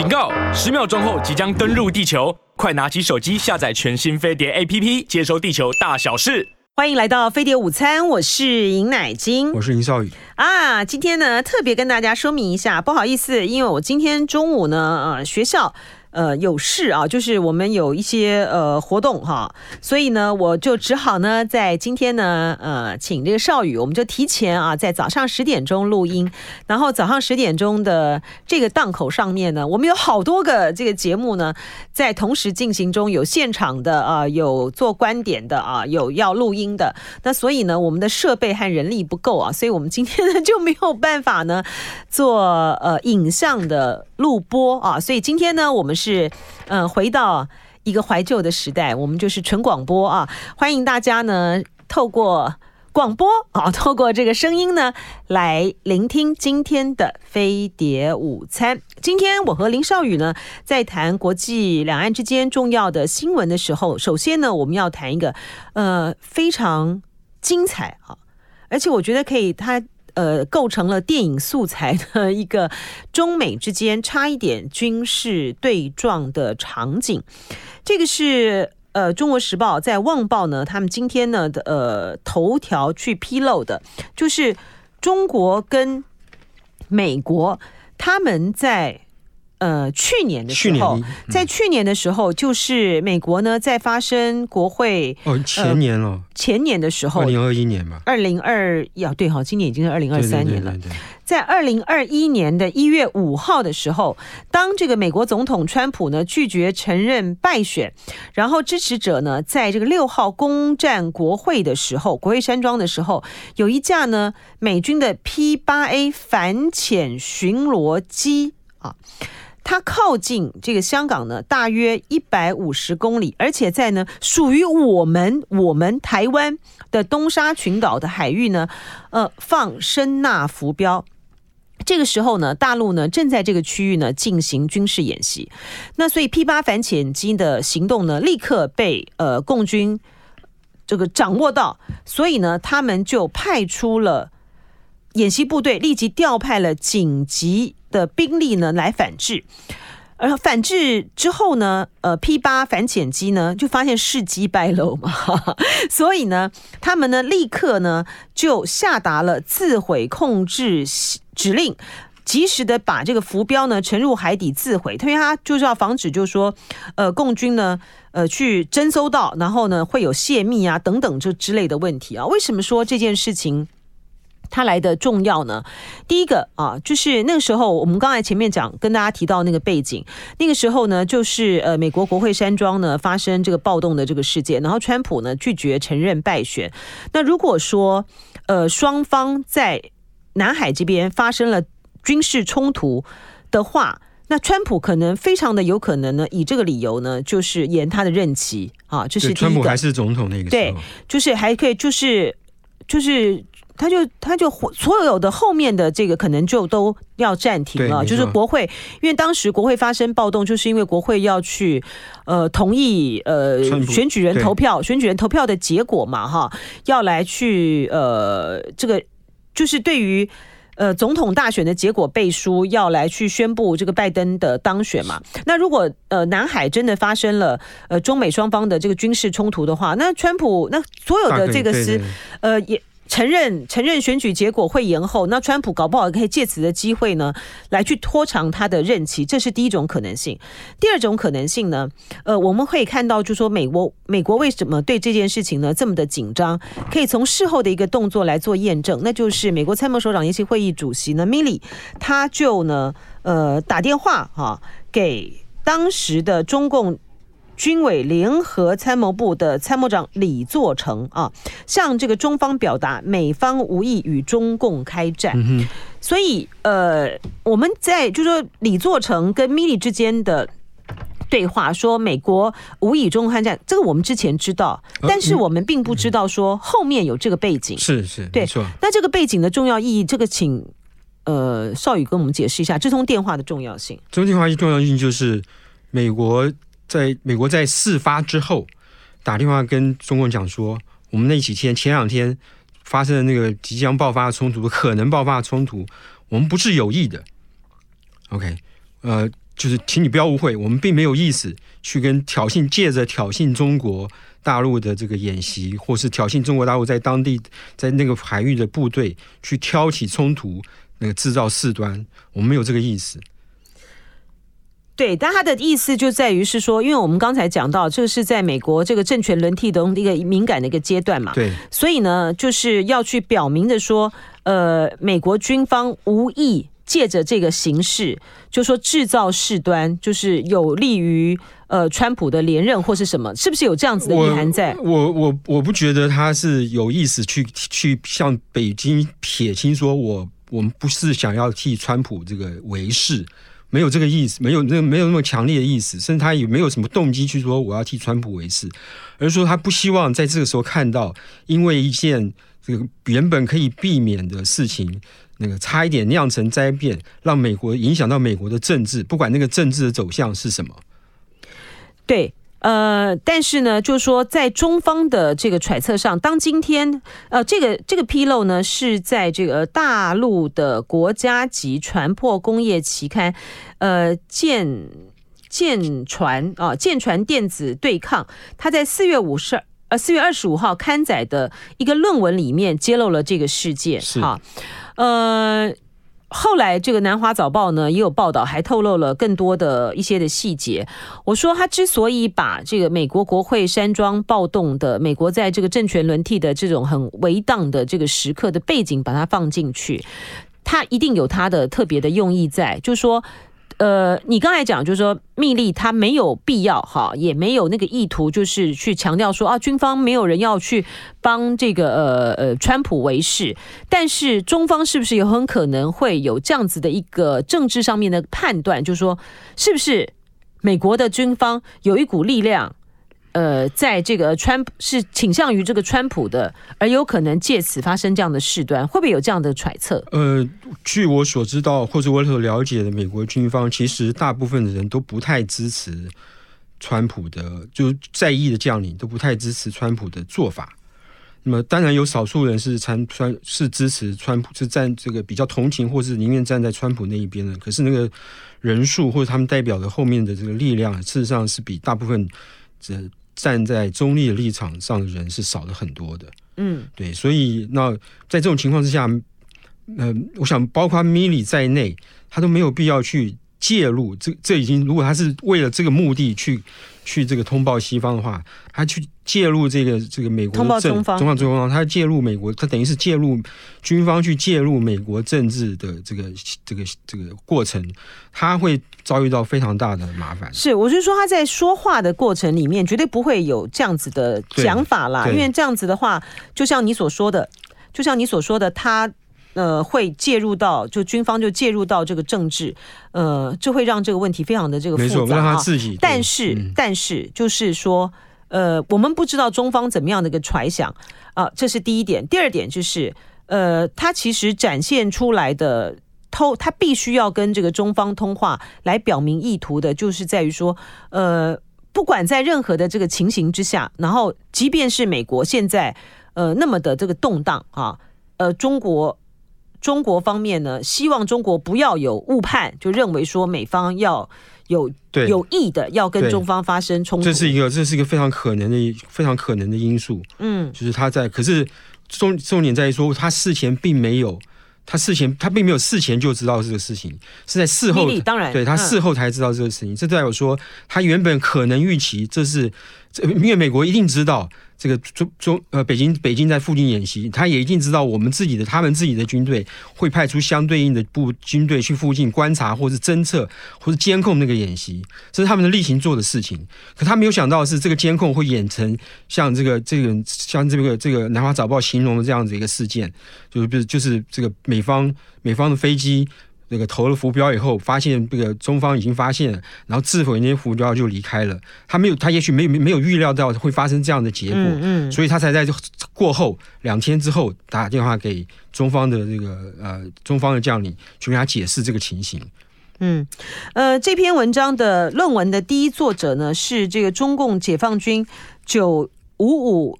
警告！十秒钟后即将登陆地球，快拿起手机下载全新飞碟 APP，接收地球大小事。欢迎来到飞碟午餐，我是尹乃金，我是尹少宇啊。今天呢，特别跟大家说明一下，不好意思，因为我今天中午呢，呃，学校。呃，有事啊，就是我们有一些呃活动哈，所以呢，我就只好呢，在今天呢，呃，请这个少宇，我们就提前啊，在早上十点钟录音，然后早上十点钟的这个档口上面呢，我们有好多个这个节目呢，在同时进行中，有现场的啊，有做观点的啊，有要录音的，那所以呢，我们的设备和人力不够啊，所以我们今天呢就没有办法呢做呃影像的录播啊，所以今天呢，我们。是，嗯，回到一个怀旧的时代，我们就是纯广播啊！欢迎大家呢，透过广播啊，透过这个声音呢，来聆听今天的飞碟午餐。今天我和林少宇呢，在谈国际两岸之间重要的新闻的时候，首先呢，我们要谈一个呃非常精彩啊，而且我觉得可以它。呃，构成了电影素材的一个中美之间差一点军事对撞的场景。这个是呃，《中国时报》在《旺报》呢，他们今天呢的呃头条去披露的，就是中国跟美国他们在。呃，去年的时候，在去年的时候，就是美国呢在发生国会哦，前年了，前年的时候，二零二一年吧，二零二呀对哈，今年已经是二零二三年了。在二零二一年的一月五号的时候，当这个美国总统川普呢拒绝承认败选，然后支持者呢在这个六号攻占国会的时候，国会山庄的时候，有一架呢美军的 P 八 A 反潜巡逻机啊。它靠近这个香港呢，大约一百五十公里，而且在呢属于我们我们台湾的东沙群岛的海域呢，呃，放声纳浮标。这个时候呢，大陆呢正在这个区域呢进行军事演习。那所以 P 八反潜机的行动呢，立刻被呃共军这个掌握到，所以呢，他们就派出了演习部队，立即调派了紧急。的兵力呢来反制，然后反制之后呢，呃，P 八反潜机呢就发现事机败露嘛，所以呢，他们呢立刻呢就下达了自毁控制指令，及时的把这个浮标呢沉入海底自毁，因为他就是要防止，就是说，呃，共军呢，呃，去侦搜到，然后呢会有泄密啊等等这之类的问题啊。为什么说这件事情？它来的重要呢？第一个啊，就是那个时候，我们刚才前面讲跟大家提到那个背景，那个时候呢，就是呃，美国国会山庄呢发生这个暴动的这个事件，然后川普呢拒绝承认败选。那如果说呃双方在南海这边发生了军事冲突的话，那川普可能非常的有可能呢，以这个理由呢，就是延他的任期啊，就是第一个川普还是总统那个，对，就是还可以，就是就是。他就他就所有的后面的这个可能就都要暂停了，就是国会，因为当时国会发生暴动，就是因为国会要去呃同意呃选举人投票，选举人投票的结果嘛，哈，要来去呃这个就是对于呃总统大选的结果背书，要来去宣布这个拜登的当选嘛。那如果呃南海真的发生了呃中美双方的这个军事冲突的话，那川普那所有的这个是呃也。承认承认选举结果会延后，那川普搞不好可以借此的机会呢，来去拖长他的任期，这是第一种可能性。第二种可能性呢，呃，我们会看到，就说美国美国为什么对这件事情呢这么的紧张，可以从事后的一个动作来做验证，那就是美国参谋首长联席会议主席呢，Milley，他就呢，呃，打电话哈、啊、给当时的中共。军委联合参谋部的参谋长李作成啊，向这个中方表达美方无意与中共开战。嗯、所以呃，我们在就是说李作成跟米利之间的对话，说美国无意与中共开战，这个我们之前知道，但是我们并不知道说后面有这个背景。是是，对，没错。那这个背景的重要意义，这个请呃少宇跟我们解释一下这通电话的重要性。这通电话一重要性就是美国。在美国在事发之后打电话跟中共讲说，我们那几天前两天发生的那个即将爆发的冲突，可能爆发的冲突，我们不是有意的。OK，呃，就是请你不要误会，我们并没有意思去跟挑衅，借着挑衅中国大陆的这个演习，或是挑衅中国大陆在当地在那个海域的部队去挑起冲突，那个制造事端，我们没有这个意思。对，但他的意思就在于是说，因为我们刚才讲到，这个是在美国这个政权轮替的一个敏感的一个阶段嘛，对，所以呢，就是要去表明的说，呃，美国军方无意借着这个形式，就说制造事端，就是有利于呃川普的连任或是什么，是不是有这样子的意涵在？我我我，我不觉得他是有意思去去向北京撇清，说我我们不是想要替川普这个维系。没有这个意思，没有那没有那么强烈的意思，甚至他也没有什么动机去说我要替川普维持，而是说他不希望在这个时候看到，因为一件这个原本可以避免的事情，那个差一点酿成灾变，让美国影响到美国的政治，不管那个政治的走向是什么。对。呃，但是呢，就是说，在中方的这个揣测上，当今天呃，这个这个披露呢，是在这个大陆的国家级船舶工业期刊，呃，舰舰船啊，舰船电子对抗，他在四月五十呃四月二十五号刊载的一个论文里面揭露了这个事件，是啊，呃。后来，这个《南华早报》呢也有报道，还透露了更多的一些的细节。我说，他之所以把这个美国国会山庄暴动的美国在这个政权轮替的这种很危当的这个时刻的背景，把它放进去，他一定有他的特别的用意在，就是说。呃，你刚才讲就是说，密令他没有必要哈，也没有那个意图，就是去强调说啊，军方没有人要去帮这个呃呃川普维事，但是中方是不是有很可能会有这样子的一个政治上面的判断，就是说，是不是美国的军方有一股力量？呃，在这个川普是倾向于这个川普的，而有可能借此发生这样的事端，会不会有这样的揣测？呃，据我所知道或者我所了解的，美国军方其实大部分的人都不太支持川普的，就在役的将领都不太支持川普的做法。那么当然有少数人是参川是支持川普，是站这个比较同情或是宁愿站在川普那一边的。可是那个人数或者他们代表的后面的这个力量，事实上是比大部分这。站在中立的立场上的人是少了很多的，嗯，对，所以那在这种情况之下，呃，我想包括米利在内，他都没有必要去介入。这这已经，如果他是为了这个目的去。去这个通报西方的话，他去介入这个这个美国的政，中方中方中方，他介入美国，他等于是介入军方去介入美国政治的这个这个这个过程，他会遭遇到非常大的麻烦。是，我是说他在说话的过程里面，绝对不会有这样子的讲法啦，因为这样子的话，就像你所说的，就像你所说的，他。呃，会介入到就军方就介入到这个政治，呃，这会让这个问题非常的这个复杂。没错，让他自己。但是，嗯、但是就是说，呃，我们不知道中方怎么样的一个揣想啊、这是第一点。第二点就是，呃，他其实展现出来的偷，他必须要跟这个中方通话来表明意图的，就是在于说，呃，不管在任何的这个情形之下，然后即便是美国现在呃那么的这个动荡啊，呃，中国。中国方面呢，希望中国不要有误判，就认为说美方要有有意的要跟中方发生冲突。这是一个，这是一个非常可能的、非常可能的因素。嗯，就是他在，可是重重点在于说，他事前并没有，他事前他并没有事前就知道这个事情，是在事后，当然，对他事后才知道这个事情。嗯、这代表说，他原本可能预期这是，因为美国一定知道。这个中中呃，北京北京在附近演习，他也一定知道我们自己的他们自己的军队会派出相对应的部军队去附近观察，或是侦测，或是监控那个演习，这是他们的例行做的事情。可他没有想到的是，这个监控会演成像这个这个像这个这个南华早报形容的这样子一个事件，就是不是就是这个美方美方的飞机。那个投了浮标以后，发现这个中方已经发现了，然后自毁那些浮标就离开了。他没有，他也许没有没有预料到会发生这样的结果，嗯，嗯，所以他才在过后两天之后打电话给中方的这个呃中方的将领，去跟他解释这个情形。嗯，呃，这篇文章的论文的第一作者呢是这个中共解放军九五五。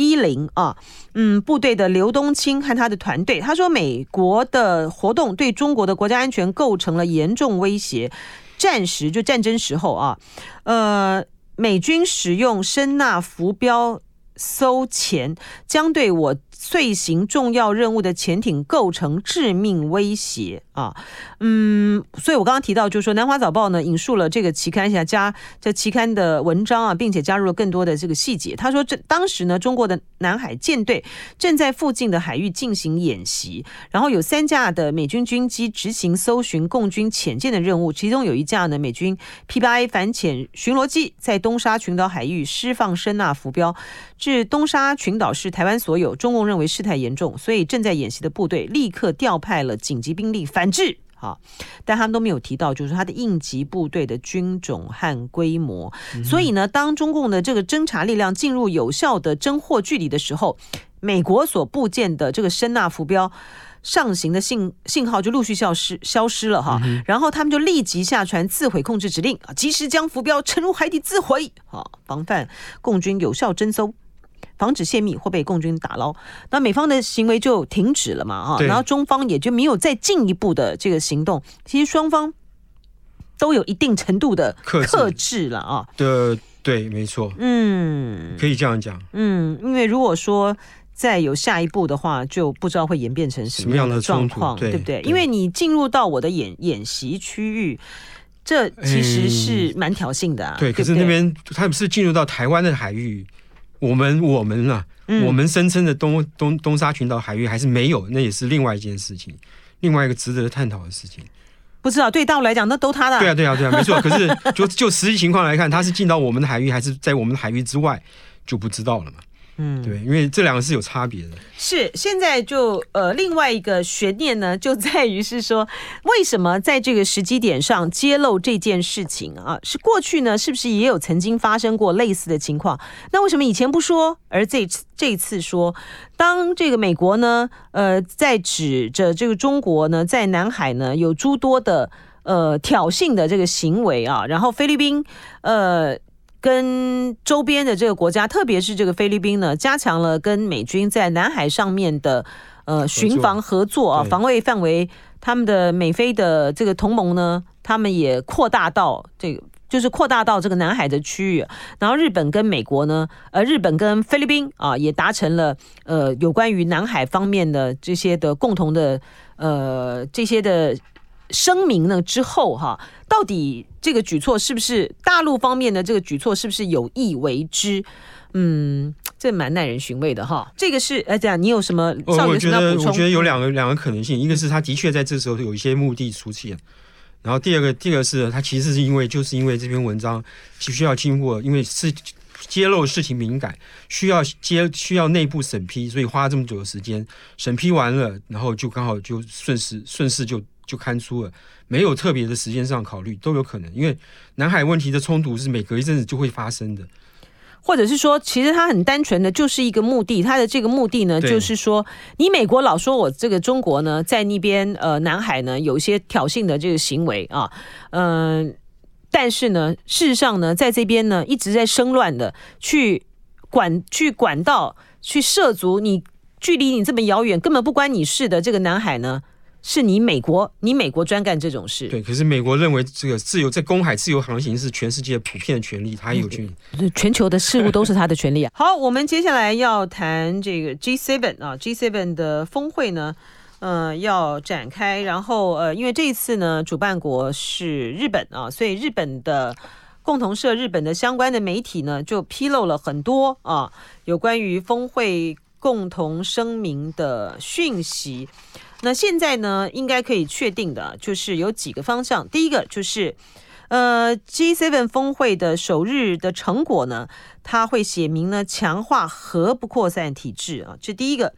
一零啊，嗯，部队的刘东青和他的团队，他说，美国的活动对中国的国家安全构成了严重威胁，战时就战争时候啊，呃，美军使用声纳浮标艘潜将对我。遂行重要任务的潜艇构成致命威胁啊，嗯，所以我刚刚提到，就是说《南华早报》呢引述了这个期刊下加这期刊的文章啊，并且加入了更多的这个细节。他说，这当时呢，中国的南海舰队正在附近的海域进行演习，然后有三架的美军军机执行搜寻共军潜舰的任务，其中有一架呢，美军 P-8A 反潜巡逻机在东沙群岛海域释放声纳浮标，至东沙群岛是台湾所有，中共认为事态严重，所以正在演习的部队立刻调派了紧急兵力反制。好，但他们都没有提到，就是他的应急部队的军种和规模。嗯、所以呢，当中共的这个侦察力量进入有效的侦获距离的时候，美国所部建的这个声纳浮标上行的信信号就陆续消失消失了哈。嗯、然后他们就立即下传自毁控制指令啊，及时将浮标沉入海底自毁啊，防范共军有效侦搜。防止泄密或被共军打捞，那美方的行为就停止了嘛？哈，然后中方也就没有再进一步的这个行动。其实双方都有一定程度的克制了啊。对对，没错。嗯，可以这样讲。嗯，因为如果说再有下一步的话，就不知道会演变成什么样的状况，对，对不对？对，因为你进入到我的演演习区域，这其实是蛮挑衅的啊。对，对，对，可是那边他们是进入到台湾的海域。我们我们啊，嗯、我们声称的东东东沙群岛海域还是没有，那也是另外一件事情，另外一个值得探讨的事情。不知道对大陆来讲，那都他的。对啊，对啊，对啊，没错。可是就就实际情况来看，他是进到我们的海域，还是在我们的海域之外，就不知道了嘛。嗯，对，因为这两个是有差别的。是，现在就呃，另外一个悬念呢，就在于是说，为什么在这个时机点上揭露这件事情啊？是过去呢，是不是也有曾经发生过类似的情况？那为什么以前不说，而这次这次说？当这个美国呢，呃，在指着这个中国呢，在南海呢有诸多的呃挑衅的这个行为啊，然后菲律宾呃。跟周边的这个国家，特别是这个菲律宾呢，加强了跟美军在南海上面的呃巡防合作啊，防卫范围，他们的美菲的这个同盟呢，他们也扩大到这个，就是扩大到这个南海的区域。然后日本跟美国呢，呃，日本跟菲律宾啊，也达成了呃有关于南海方面的这些的共同的呃这些的。声明呢之后哈，到底这个举措是不是大陆方面的这个举措是不是有意为之？嗯，这蛮耐人寻味的哈。这个是哎，这样你有什么？我我觉得我觉得有两个两个可能性，一个是他的确在这时候有一些目的出现，然后第二个第二个是他其实是因为就是因为这篇文章其实需要经过，因为是揭露事情敏感，需要接需要内部审批，所以花这么久的时间审批完了，然后就刚好就顺势顺势就。就刊出了没有特别的时间上考虑都有可能，因为南海问题的冲突是每隔一阵子就会发生的，或者是说，其实它很单纯的就是一个目的，它的这个目的呢，就是说，你美国老说我这个中国呢，在那边呃南海呢有一些挑衅的这个行为啊，嗯、呃，但是呢，事实上呢，在这边呢一直在生乱的去管去管道去涉足你距离你这么遥远根本不关你事的这个南海呢。是你美国，你美国专干这种事。对，可是美国认为这个自由在公海自由航行是全世界普遍的权利，他有权利。全球的事物都是他的权利啊。好，我们接下来要谈这个 G7 啊，G7 的峰会呢，呃，要展开。然后呃，因为这一次呢，主办国是日本啊，所以日本的共同社、日本的相关的媒体呢，就披露了很多啊，有关于峰会共同声明的讯息。那现在呢，应该可以确定的，就是有几个方向。第一个就是，呃，G7 峰会的首日的成果呢，它会写明呢，强化核不扩散体制啊，这第一个。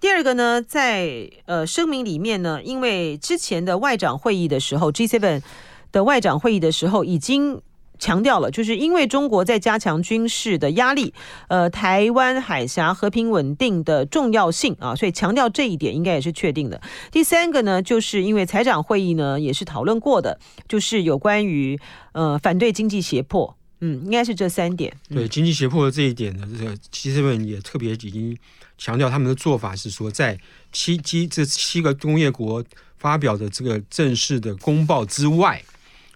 第二个呢，在呃声明里面呢，因为之前的外长会议的时候，G7 的外长会议的时候已经。强调了，就是因为中国在加强军事的压力，呃，台湾海峡和平稳定的重要性啊，所以强调这一点应该也是确定的。第三个呢，就是因为财长会议呢也是讨论过的，就是有关于呃反对经济胁迫，嗯，应该是这三点。对经济胁迫的这一点呢，这个 G7 也特别已经强调他们的做法是说，在七七这七个工业国发表的这个正式的公报之外。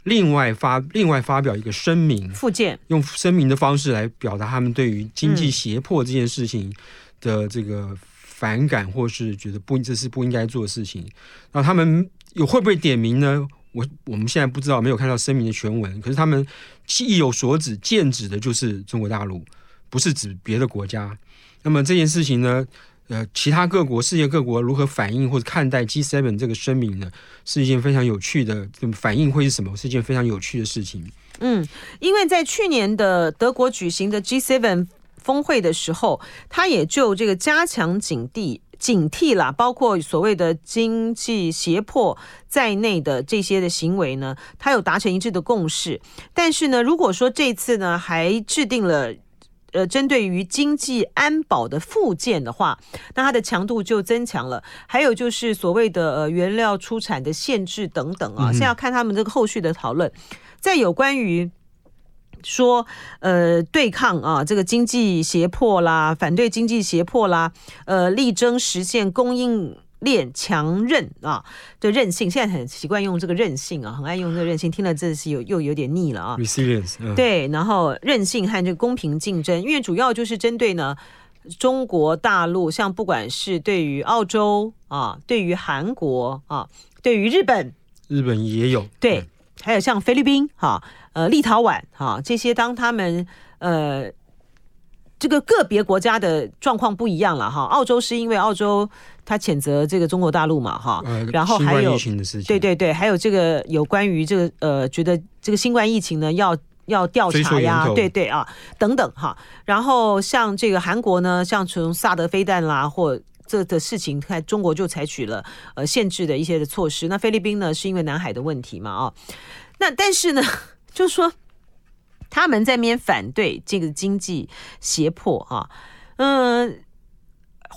另外发另外发表一个声明，附件用声明的方式来表达他们对于经济胁迫这件事情的这个反感，或是觉得不这是不应该做的事情。那他们有会不会点名呢？我我们现在不知道，没有看到声明的全文。可是他们意有所指，剑指的就是中国大陆，不是指别的国家。那么这件事情呢？呃，其他各国、世界各国如何反应或者看待 G7 这个声明呢？是一件非常有趣的，反应会是什么？是一件非常有趣的事情。嗯，因为在去年的德国举行的 G7 峰会的时候，他也就这个加强警惕、警惕啦，包括所谓的经济胁迫在内的这些的行为呢，他有达成一致的共识。但是呢，如果说这次呢，还制定了。呃，针对于经济安保的附件的话，那它的强度就增强了。还有就是所谓的呃原料出产的限制等等啊，现在要看他们这个后续的讨论。在有关于说呃对抗啊这个经济胁迫啦，反对经济胁迫啦，呃力争实现供应。练强韧啊的韧性，现在很习惯用这个韧性啊，很爱用这个韧性，听了真的是有又有点腻了啊。Resilience，嗯，对，然后韧性和这个公平竞争，因为主要就是针对呢中国大陆，像不管是对于澳洲啊，对于韩国啊，对于日本，日本也有对，还有像菲律宾哈，呃，立陶宛哈这些，当他们呃。这个个别国家的状况不一样了哈，澳洲是因为澳洲他谴责这个中国大陆嘛哈，然后还有对对对，还有这个有关于这个呃，觉得这个新冠疫情呢要要调查呀，对对啊等等哈，然后像这个韩国呢，像从萨德飞弹啦或这的事情，看中国就采取了呃限制的一些的措施，那菲律宾呢是因为南海的问题嘛啊，那但是呢就是说。他们在面反对这个经济胁迫啊，嗯，《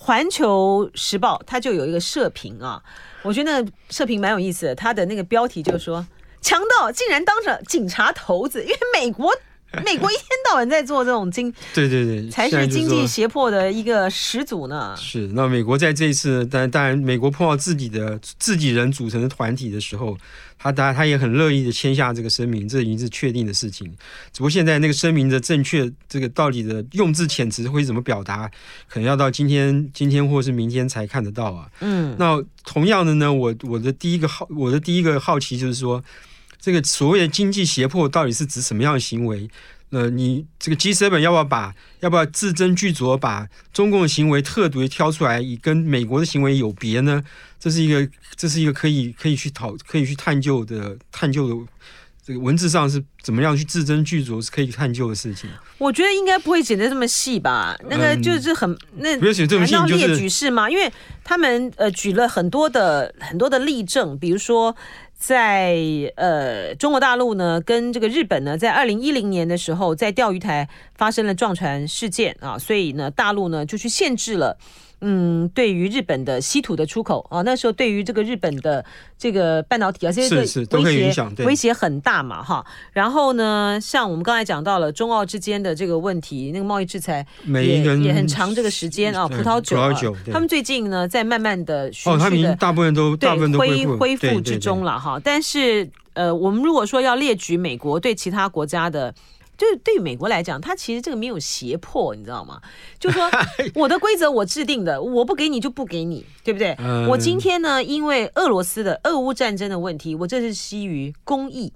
环球时报》它就有一个社评啊，我觉得那个社评蛮有意思的，它的那个标题就是说，强盗竟然当着警察头子，因为美国。美国一天到晚在做这种经，对对对，才是经济胁迫的一个始祖呢。是，那美国在这一次，当然当然，美国碰到自己的自己人组成的团体的时候，他当然他也很乐意的签下这个声明，这已经是确定的事情。只不过现在那个声明的正确，这个到底的用字遣词会怎么表达，可能要到今天、今天或是明天才看得到啊。嗯，那同样的呢，我我的第一个好，我的第一个好奇就是说。这个所谓的经济胁迫到底是指什么样的行为？呃，你这个 G7 要不要把要不要字斟句酌，把中共的行为特别挑出来，以跟美国的行为有别呢？这是一个这是一个可以可以去讨可以去探究的探究的这个文字上是怎么样去字斟句酌是可以探究的事情。我觉得应该不会写的这么细吧？那个就是很、嗯、那不要写这么细，就是列举式吗？因为他们呃举了很多的很多的例证，比如说。在呃，中国大陆呢，跟这个日本呢，在二零一零年的时候，在钓鱼台发生了撞船事件啊，所以呢，大陆呢就去限制了。嗯，对于日本的稀土的出口啊，那时候对于这个日本的这个半导体啊，这些威胁威胁很大嘛，哈。然后呢，像我们刚才讲到了中澳之间的这个问题，那个贸易制裁也也很长这个时间啊。葡萄酒，啊，他们最近呢在慢慢的哦，他们大部分都大部分都恢复恢复之中了哈。但是呃，我们如果说要列举美国对其他国家的。就是对于美国来讲，他其实这个没有胁迫，你知道吗？就是说我的规则我制定的，我不给你就不给你，对不对？嗯、我今天呢，因为俄罗斯的俄乌战争的问题，我这是基于公益。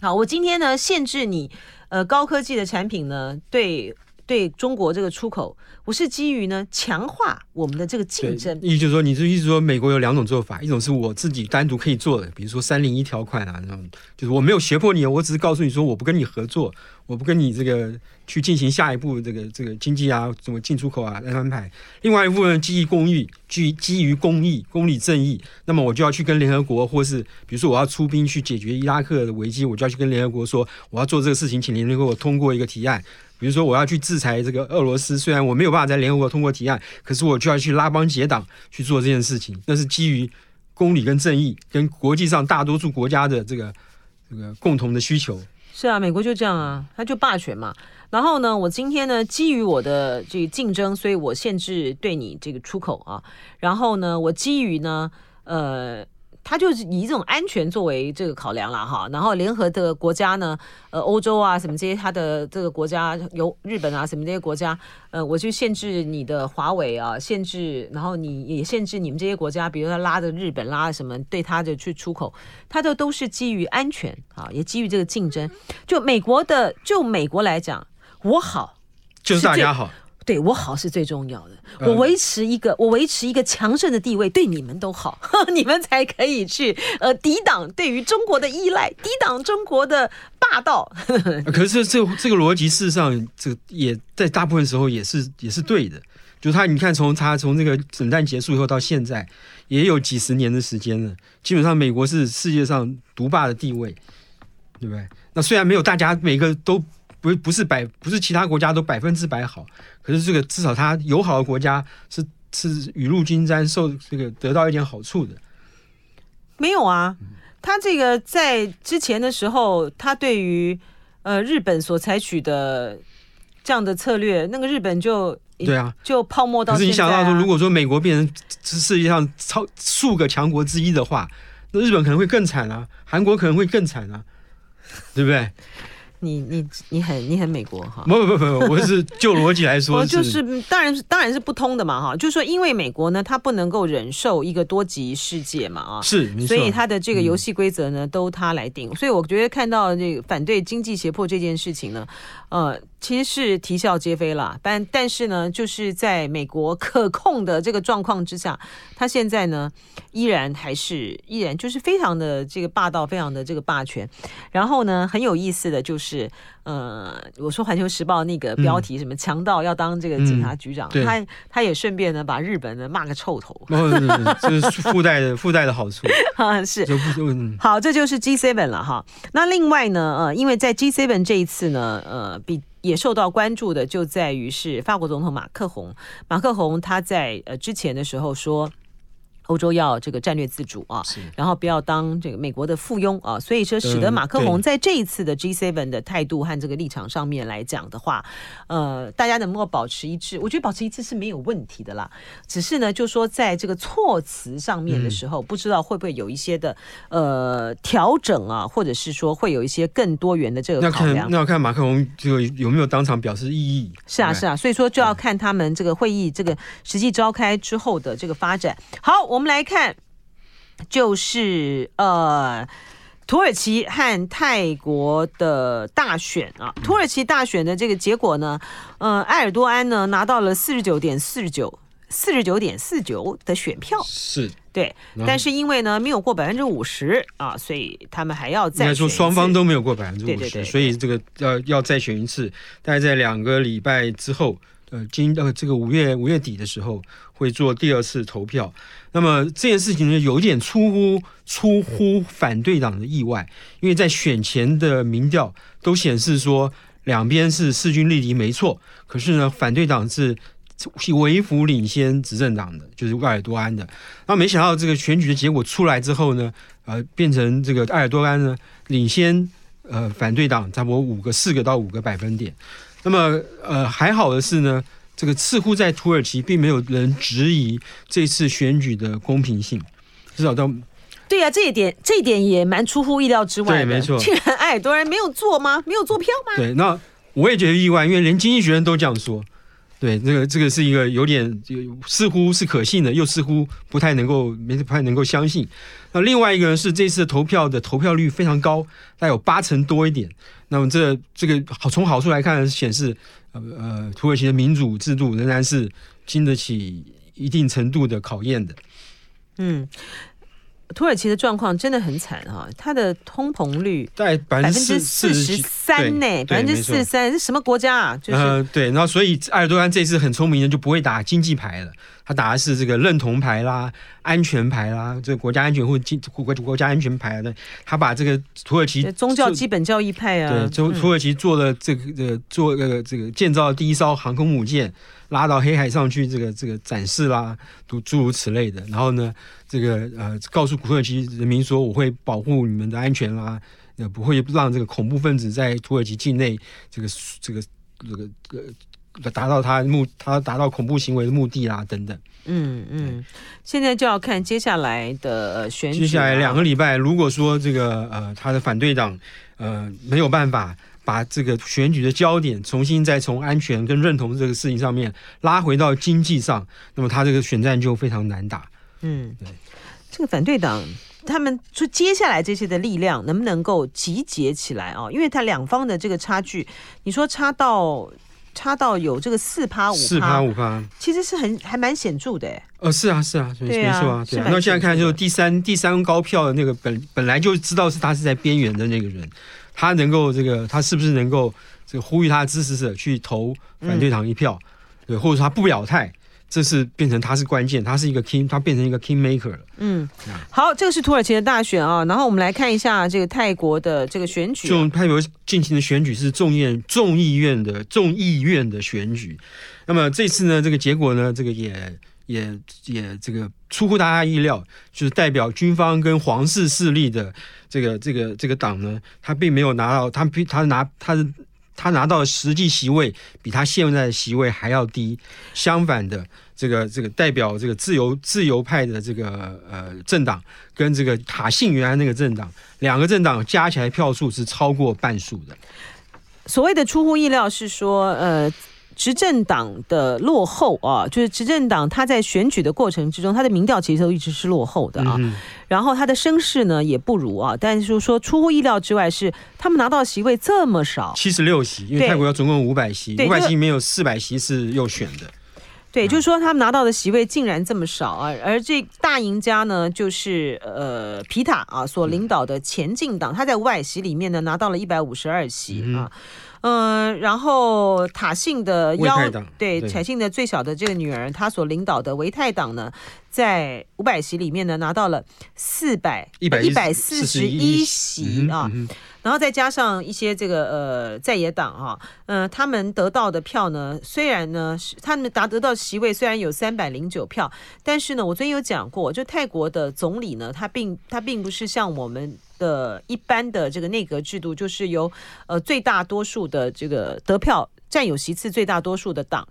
好，我今天呢限制你呃高科技的产品呢对。对中国这个出口，我是基于呢强化我们的这个竞争。意思就是说，你是意思说，美国有两种做法，一种是我自己单独可以做的，比如说三零一条款啊，那种就是我没有胁迫你，我只是告诉你说我不跟你合作，我不跟你这个去进行下一步这个这个经济啊，什么进出口啊来安排。另外一部分基于公义，基基于公义、公理正义，那么我就要去跟联合国，或是比如说我要出兵去解决伊拉克的危机，我就要去跟联合国说我要做这个事情，请联合国通过一个提案。比如说，我要去制裁这个俄罗斯，虽然我没有办法在联合国通过提案，可是我就要去拉帮结党去做这件事情。那是基于公理跟正义，跟国际上大多数国家的这个这个共同的需求。是啊，美国就这样啊，他就霸权嘛。然后呢，我今天呢，基于我的这个竞争，所以我限制对你这个出口啊。然后呢，我基于呢，呃。他就是以这种安全作为这个考量了哈。然后联合的国家呢，呃，欧洲啊什么这些，他的这个国家有日本啊什么这些国家，呃，我就限制你的华为啊，限制，然后你也限制你们这些国家，比如说拉着日本拉什么对他的去出口，他的都是基于安全啊，也基于这个竞争。就美国的，就美国来讲，我好就是大家好。对我好是最重要的，我维持一个、嗯、我维持一个强盛的地位，对你们都好，你们才可以去呃抵挡对于中国的依赖，抵挡中国的霸道。可是这这个逻辑事实上，这也在大部分时候也是也是对的。就他你看，从他从这个冷战结束以后到现在，也有几十年的时间了。基本上，美国是世界上独霸的地位，对不对？那虽然没有大家每个都。不不是百不是其他国家都百分之百好，可是这个至少它友好的国家是是雨露均沾，受这个得到一点好处的。没有啊，他这个在之前的时候，他对于呃日本所采取的这样的策略，那个日本就对啊，就泡沫到。可是你想到说，如果说美国变成世界上超数个强国之一的话，那日本可能会更惨啊，韩国可能会更惨啊，对不对？你你你很你很美国哈？不不不不，我是 就逻辑来说，就是当然是当然是不通的嘛哈。就是说，因为美国呢，它不能够忍受一个多极世界嘛啊，是，所以它的这个游戏规则呢，都它来定。所以我觉得看到这个反对经济胁迫这件事情呢，呃。其实是啼笑皆非了，但但是呢，就是在美国可控的这个状况之下，他现在呢依然还是依然就是非常的这个霸道，非常的这个霸权。然后呢，很有意思的就是，呃，我说《环球时报》那个标题什么“强盗要当这个警察局长”，嗯、他他也顺便呢把日本呢骂个臭头，这是附带的 附带的好处。啊，是。好，这就是 G seven 了哈。那另外呢，呃，因为在 G seven 这一次呢，呃，比也受到关注的就在于是法国总统马克宏，马克宏他在呃之前的时候说。欧洲要这个战略自主啊，然后不要当这个美国的附庸啊，所以说使得马克龙在这一次的 G7 的态度和这个立场上面来讲的话，呃，大家能不能保持一致？我觉得保持一致是没有问题的啦。只是呢，就说在这个措辞上面的时候，不知道会不会有一些的呃调整啊，或者是说会有一些更多元的这个考量。那看，那要看马克宏这个有没有当场表示异议。是啊，是啊，所以说就要看他们这个会议这个实际召开之后的这个发展。好，我。我们来看，就是呃，土耳其和泰国的大选啊。土耳其大选的这个结果呢，呃，埃尔多安呢拿到了四十九点四十九、四十九点四九的选票，是对。但是因为呢没有过百分之五十啊，所以他们还要再选。应该说双方都没有过百分之五十，所以这个要要再选一次，大概在两个礼拜之后。呃，今呃这个五月五月底的时候会做第二次投票。那么这件事情呢，有一点出乎出乎反对党的意外，因为在选前的民调都显示说两边是势均力敌，没错。可是呢，反对党是微幅领先执政党的，就是埃尔多安的。那没想到这个选举的结果出来之后呢，呃，变成这个埃尔多安呢领先呃反对党差不多五个四个到五个百分点。那么，呃，还好的是呢，这个似乎在土耳其并没有人质疑这次选举的公平性，至少到对呀、啊，这一点这一点也蛮出乎意料之外的。对，没错，竟然埃尔多安没有做吗？没有做票吗？对，那我也觉得意外，因为连经济学人都这样说。对，这个这个是一个有点似乎是可信的，又似乎不太能够没不太能够相信。那另外一个呢是这次投票的投票率非常高，大概有八成多一点。那么这这个好从好处来看，显示呃呃土耳其的民主制度仍然是经得起一定程度的考验的。嗯。土耳其的状况真的很惨哈，它的通膨率在百分之四十三呢，百分之四十三是什么国家啊？就是、呃、对，然后所以埃尔多安这次很聪明的就不会打经济牌了，他打的是这个认同牌啦、安全牌啦，这个国家安全或经国国家安全牌的，他把这个土耳其宗教基本教义派啊，对，土土耳其做了这个呃做呃这个建造第一艘航空母舰。拉到黑海上去，这个这个展示啦，都诸如此类的。然后呢，这个呃，告诉土耳其人民说，我会保护你们的安全啦，也不会让这个恐怖分子在土耳其境内这个这个这个呃达到他目他达到恐怖行为的目的啊等等。嗯嗯，现在就要看接下来的选举、啊。接下来两个礼拜，如果说这个呃他的反对党呃没有办法把这个选举的焦点重新再从安全跟认同这个事情上面拉回到经济上，那么他这个选战就非常难打。嗯，对，这个反对党他们说接下来这些的力量能不能够集结起来啊？因为他两方的这个差距，你说差到。差到有这个四趴五四趴五趴，其实是很还蛮显著的哎。呃，是啊，是啊，没错啊，对啊。那现在看，就是第三第三高票的那个本本来就知道是他是在边缘的那个人，他能够这个他是不是能够这个呼吁他的支持者去投反对党一票，嗯、对，或者说他不表态。这是变成他是关键，他是一个 king，他变成一个 king maker 了。嗯，好，这个是土耳其的大选啊，然后我们来看一下这个泰国的这个选举。就泰国进行的选举是众议众议院的众议院的选举，那么这次呢，这个结果呢，这个也也也这个出乎大家意料，就是代表军方跟皇室势力的这个这个这个党呢，他并没有拿到，他他拿他的。他拿到实际席位比他现在的席位还要低，相反的，这个这个代表这个自由自由派的这个呃政党跟这个塔信原来那个政党，两个政党加起来票数是超过半数的。所谓的出乎意料是说，呃。执政党的落后啊，就是执政党他在选举的过程之中，他的民调其实都一直是落后的啊。嗯、然后他的声势呢也不如啊，但是说，说出乎意料之外是他们拿到席位这么少，七十六席，因为泰国要总共五百席，五百席里面有四百席是右选的。对，就是说他们拿到的席位竟然这么少啊，而这大赢家呢就是呃皮塔啊所领导的前进党，他在五百席里面呢拿到了一百五十二席啊。嗯嗯、呃，然后塔信的幺对塔信的最小的这个女儿，她所领导的维泰党呢，在五百席里面呢拿到了四百一百四十一席啊。嗯然后再加上一些这个呃在野党哈，嗯、呃，他们得到的票呢，虽然呢是他们达得到席位虽然有三百零九票，但是呢，我昨天有讲过，就泰国的总理呢，他并他并不是像我们的一般的这个内阁制度，就是由呃最大多数的这个得票占有席次最大多数的党。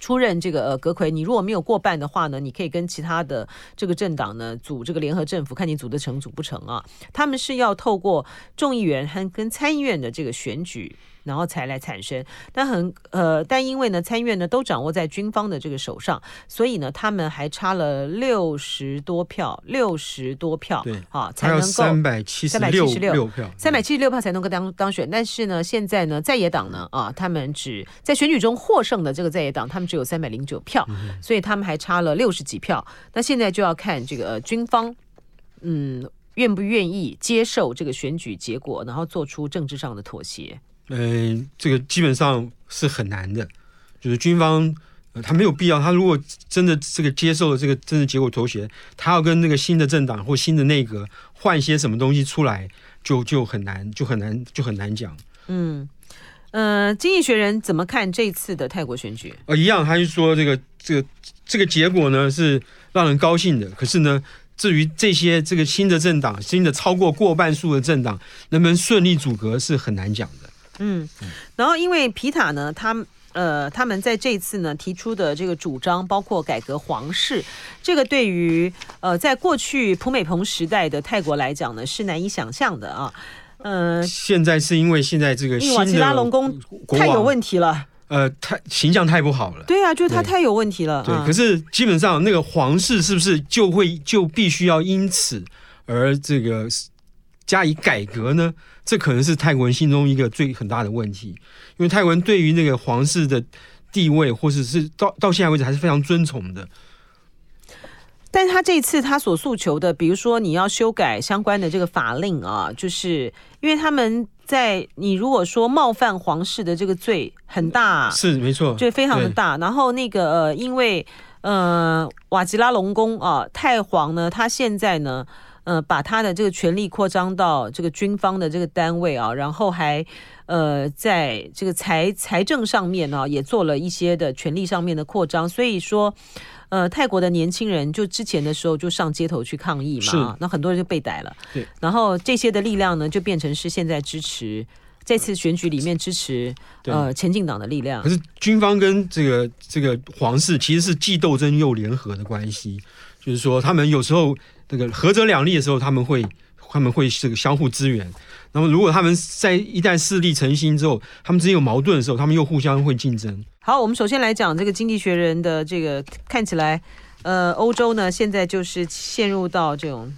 出任这个呃阁揆，你如果没有过半的话呢，你可以跟其他的这个政党呢组这个联合政府，看你组得成组不成啊？他们是要透过众议员和跟参议院的这个选举。然后才来产生，但很呃，但因为呢，参院呢都掌握在军方的这个手上，所以呢，他们还差了六十多票，六十多票，对啊，才能够三百七十六票，三百七十六票才能够当当选。但是呢，现在呢，在野党呢啊，他们只在选举中获胜的这个在野党，他们只有三百零九票，嗯，所以他们还差了六十几票。那现在就要看这个、呃、军方，嗯，愿不愿意接受这个选举结果，然后做出政治上的妥协。嗯、呃，这个基本上是很难的，就是军方，呃，他没有必要。他如果真的这个接受了这个政治结果妥协，他要跟那个新的政党或新的内阁换些什么东西出来，就就很难，就很难，就很难讲。嗯，呃，经济学人怎么看这次的泰国选举？呃，一样，他就说这个这个这个结果呢是让人高兴的，可是呢，至于这些这个新的政党，新的超过过半数的政党能不能顺利组阁，是很难讲的。嗯，然后因为皮塔呢，他呃，他们在这次呢提出的这个主张，包括改革皇室，这个对于呃，在过去普美蓬时代的泰国来讲呢，是难以想象的啊。嗯、呃，现在是因为现在这个新的瓦吉拉隆功太有问题了，呃，太形象太不好了。对啊，就是他太有问题了。对，对可是基本上那个皇室是不是就会就必须要因此而这个加以改革呢？这可能是泰国人心中一个最很大的问题，因为泰国人对于那个皇室的地位，或者是到到现在为止还是非常尊崇的。但他这次他所诉求的，比如说你要修改相关的这个法令啊，就是因为他们在你如果说冒犯皇室的这个罪很大，是没错，就非常的大。然后那个呃，因为呃瓦吉拉隆功啊，太皇呢，他现在呢。呃，把他的这个权力扩张到这个军方的这个单位啊，然后还呃，在这个财财政上面呢，也做了一些的权力上面的扩张。所以说，呃，泰国的年轻人就之前的时候就上街头去抗议嘛，那很多人就被逮了。对，然后这些的力量呢，就变成是现在支持这次选举里面支持呃前进党的力量。可是军方跟这个这个皇室其实是既斗争又联合的关系，就是说他们有时候这个合则两利的时候，他们会他们会这个相互支援。那么如果他们在一旦势力成型之后，他们之间有矛盾的时候，他们又互相会竞争。好，我们首先来讲这个《经济学人》的这个看起来，呃，欧洲呢现在就是陷入到这种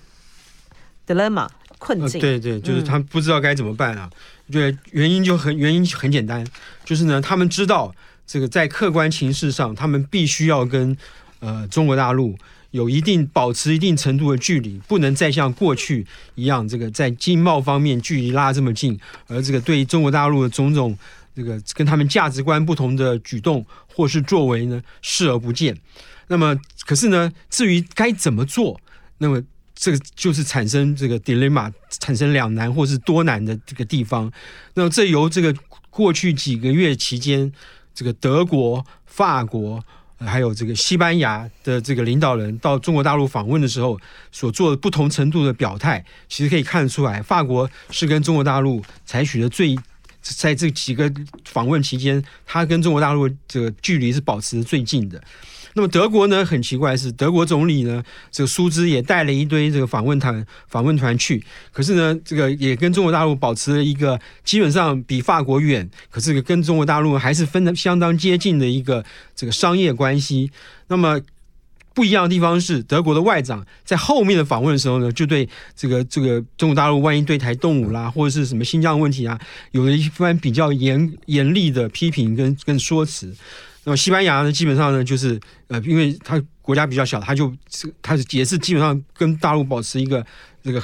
dilemma 困境。呃、对对，就是他们不知道该怎么办啊。对、嗯，原因就很原因很简单，就是呢，他们知道这个在客观情势上，他们必须要跟呃中国大陆有一定保持一定程度的距离，不能再像过去一样，这个在经贸方面距离拉这么近，而这个对中国大陆的种种。这个跟他们价值观不同的举动或是作为呢，视而不见。那么，可是呢，至于该怎么做，那么这个就是产生这个 dilemma，产生两难或是多难的这个地方。那，这由这个过去几个月期间，这个德国、法国还有这个西班牙的这个领导人到中国大陆访问的时候，所做的不同程度的表态，其实可以看得出来，法国是跟中国大陆采取的最。在这几个访问期间，他跟中国大陆这个距离是保持最近的。那么德国呢，很奇怪是德国总理呢，这个苏兹也带了一堆这个访问团访问团去，可是呢，这个也跟中国大陆保持了一个基本上比法国远，可是跟中国大陆还是分的相当接近的一个这个商业关系。那么。不一样的地方是，德国的外长在后面的访问的时候呢，就对这个这个中国大陆万一对台动武啦，或者是什么新疆问题啊，有了一番比较严严厉的批评跟跟说辞。那么西班牙呢，基本上呢就是呃，因为它国家比较小，它就他也是基本上跟大陆保持一个这个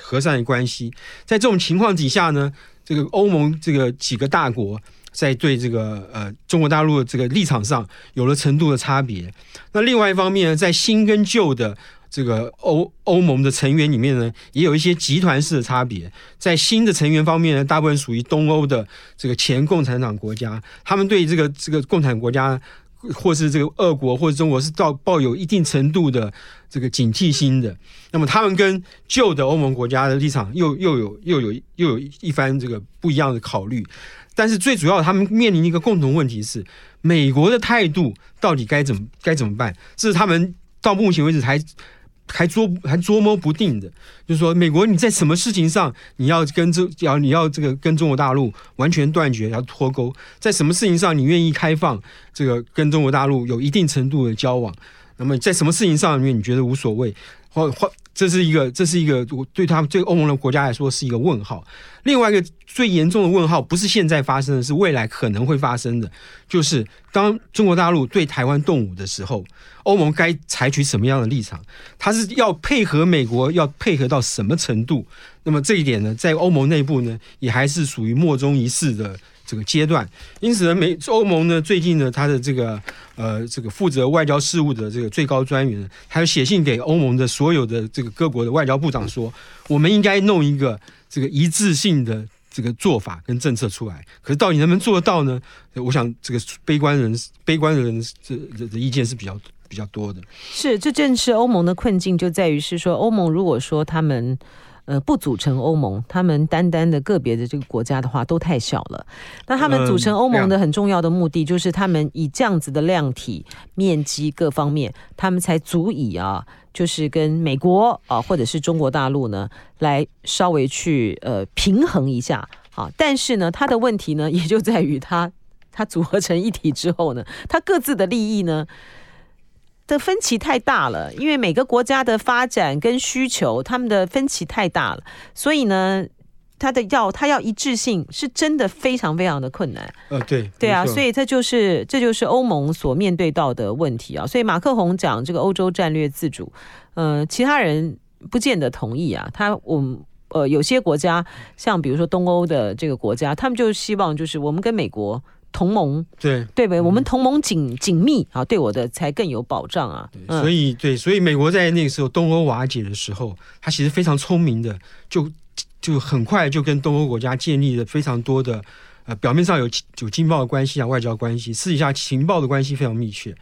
和善的关系。在这种情况底下呢，这个欧盟这个几个大国。在对这个呃中国大陆的这个立场上有了程度的差别。那另外一方面呢，在新跟旧的这个欧欧盟的成员里面呢，也有一些集团式的差别。在新的成员方面呢，大部分属于东欧的这个前共产党国家，他们对这个这个共产国家或是这个俄国或者中国是到抱有一定程度的这个警惕心的。那么他们跟旧的欧盟国家的立场又又有又有又有一番这个不一样的考虑。但是最主要，他们面临一个共同问题是，美国的态度到底该怎么该怎么办？这是他们到目前为止还还捉还捉摸不定的。就是说，美国你在什么事情上你要跟这要你要这个跟中国大陆完全断绝，要脱钩；在什么事情上你愿意开放这个跟中国大陆有一定程度的交往？那么在什么事情上面你觉得无所谓？或或这是一个这是一个对他们对欧盟的国家来说是一个问号。另外一个最严重的问号，不是现在发生的，是未来可能会发生的，就是当中国大陆对台湾动武的时候，欧盟该采取什么样的立场？它是要配合美国，要配合到什么程度？那么这一点呢，在欧盟内部呢，也还是属于莫衷一是的这个阶段。因此呢，美欧盟呢，最近呢，他的这个呃这个负责外交事务的这个最高专员，他就写信给欧盟的所有的这个各国的外交部长说，我们应该弄一个。这个一致性的这个做法跟政策出来，可是到底能不能做得到呢？我想这个悲观人、悲观的人这的意见是比较比较多的。是，这正是欧盟的困境，就在于是说，欧盟如果说他们呃不组成欧盟，他们单单的个别的这个国家的话都太小了。那他们组成欧盟的很重要的目的，就是他们以这样子的量体、面积各方面，他们才足以啊。就是跟美国啊，或者是中国大陆呢，来稍微去呃平衡一下啊。但是呢，它的问题呢，也就在于它它组合成一体之后呢，它各自的利益呢的分歧太大了。因为每个国家的发展跟需求，他们的分歧太大了，所以呢。他的要他要一致性是真的非常非常的困难。呃，对，对啊，所以这就是这就是欧盟所面对到的问题啊。所以马克宏讲这个欧洲战略自主，呃，其他人不见得同意啊。他我们呃有些国家，像比如说东欧的这个国家，他们就希望就是我们跟美国同盟，对对？我们同盟紧紧密啊，对我的才更有保障啊。对，所以对，所以美国在那个时候东欧瓦解的时候，他其实非常聪明的就。就很快就跟东欧国家建立了非常多的，呃，表面上有有经贸的关系啊，外交关系，私底下情报的关系非常密切。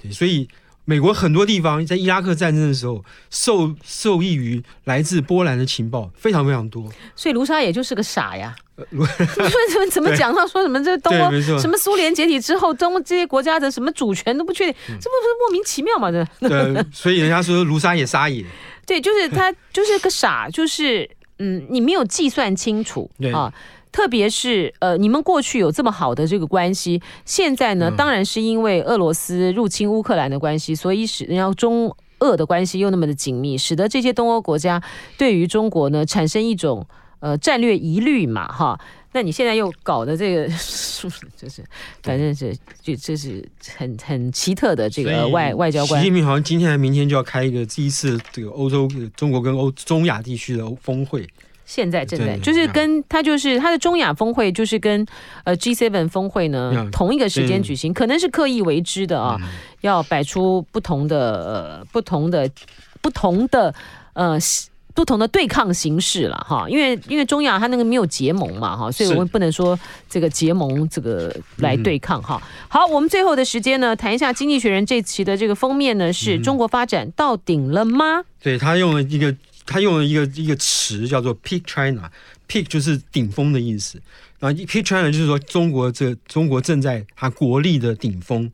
对，所以美国很多地方在伊拉克战争的时候受受益于来自波兰的情报，非常非常多。所以卢沙也就是个傻呀。你说 怎么怎么讲？他说什么这东欧什么苏联解体之后，东欧这些国家的什么主权都不确定，这不是莫名其妙吗？这对，所以人家说卢沙也撒野。对，就是他就是个傻，就是嗯，你没有计算清楚啊。特别是呃，你们过去有这么好的这个关系，现在呢，当然是因为俄罗斯入侵乌克兰的关系，所以使然后中俄的关系又那么的紧密，使得这些东欧国家对于中国呢产生一种呃战略疑虑嘛，哈。那你现在又搞的这个，就是反正是就这是很很奇特的这个外外交官。习近平好像今天还明天就要开一个第一次这个欧洲中国跟欧中亚地区的峰会。现在正在就是跟他就是他的中亚峰会，就是跟呃 G7 峰会呢同一个时间举行，可能是刻意为之的啊，要摆出不同的呃不同的不同的呃不同的对抗形式了哈，因为因为中亚它那个没有结盟嘛哈，所以我们不能说这个结盟这个来对抗哈。好，我们最后的时间呢，谈一下《经济学人》这期的这个封面呢，是中国发展到顶了吗？对，他用了一个。他用了一个一个词叫做 “peak China”，peak 就是顶峰的意思。然后 peak China 就是说中国这中国正在它国力的顶峰。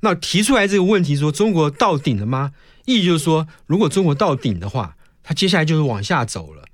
那提出来这个问题说中国到顶了吗？意义就是说，如果中国到顶的话，它接下来就是往下走了。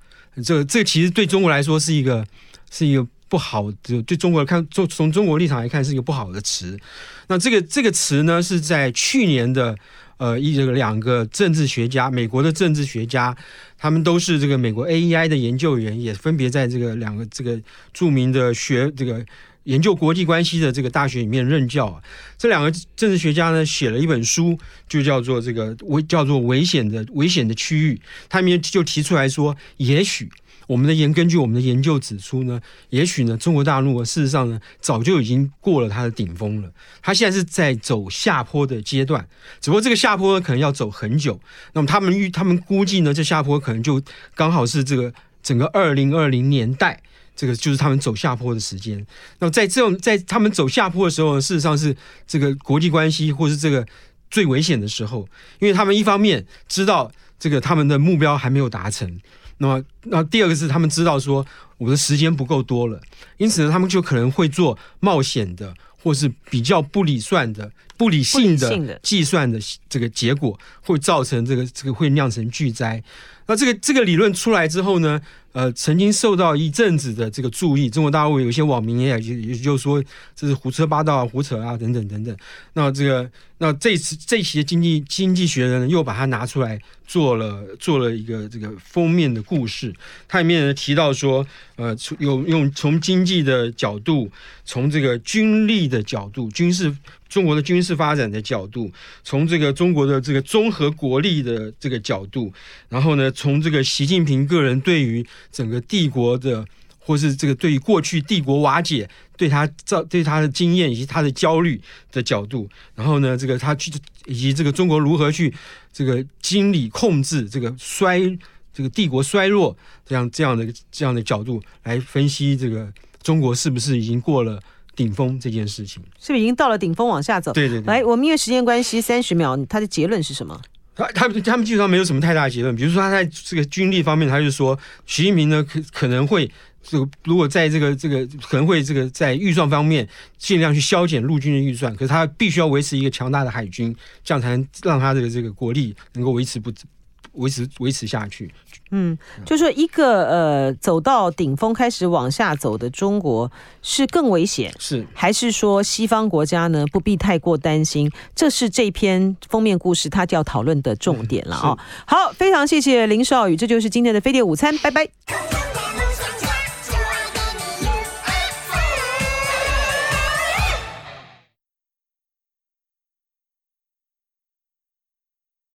这这其实对中国来说是一个是一个不好的，对中国来看，从从中国立场来看是一个不好的词。那这个这个词呢是在去年的。呃，一这个两个政治学家，美国的政治学家，他们都是这个美国 AEI 的研究员，也分别在这个两个这个著名的学这个研究国际关系的这个大学里面任教。这两个政治学家呢，写了一本书，就叫做这个危叫做危险的危险的区域。他们就提出来说，也许。我们的研根据我们的研究指出呢，也许呢，中国大陆啊事实上呢，早就已经过了它的顶峰了。它现在是在走下坡的阶段，只不过这个下坡呢，可能要走很久。那么他们预他们估计呢，这下坡可能就刚好是这个整个二零二零年代，这个就是他们走下坡的时间。那么在这种在他们走下坡的时候呢，事实上是这个国际关系或是这个最危险的时候，因为他们一方面知道这个他们的目标还没有达成。那么，那第二个是他们知道说我的时间不够多了，因此呢，他们就可能会做冒险的，或是比较不理算的、不理性的计算的这个结果，会造成这个这个会酿成巨灾。那这个这个理论出来之后呢，呃，曾经受到一阵子的这个注意，中国大陆有些网民也也也就说这是胡说八道啊、胡扯啊等等等等。那这个那这次这些经济经济学人呢，又把它拿出来做了做了一个这个封面的故事，它里面提到说，呃，有用从经济的角度，从这个军力的角度，军事。中国的军事发展的角度，从这个中国的这个综合国力的这个角度，然后呢，从这个习近平个人对于整个帝国的，或是这个对于过去帝国瓦解对他造对他的经验以及他的焦虑的角度，然后呢，这个他去以及这个中国如何去这个经理控制这个衰这个帝国衰落这样这样的这样的角度来分析这个中国是不是已经过了。顶峰这件事情是不是已经到了顶峰往下走？对对对。来，我们因为时间关系，三十秒，他的结论是什么？他他们他们基本上没有什么太大的结论。比如说，他在这个军力方面，他就说，习近平呢可可能会这个，如果在这个这个可能会这个在预算方面尽量去削减陆军的预算，可是他必须要维持一个强大的海军，这样才能让他的这个国力能够维持不维持维持下去。嗯，就说一个呃，走到顶峰开始往下走的中国是更危险，是还是说西方国家呢不必太过担心？这是这篇封面故事它就要讨论的重点了啊、哦！好，非常谢谢林少宇，这就是今天的飞碟午餐，拜拜。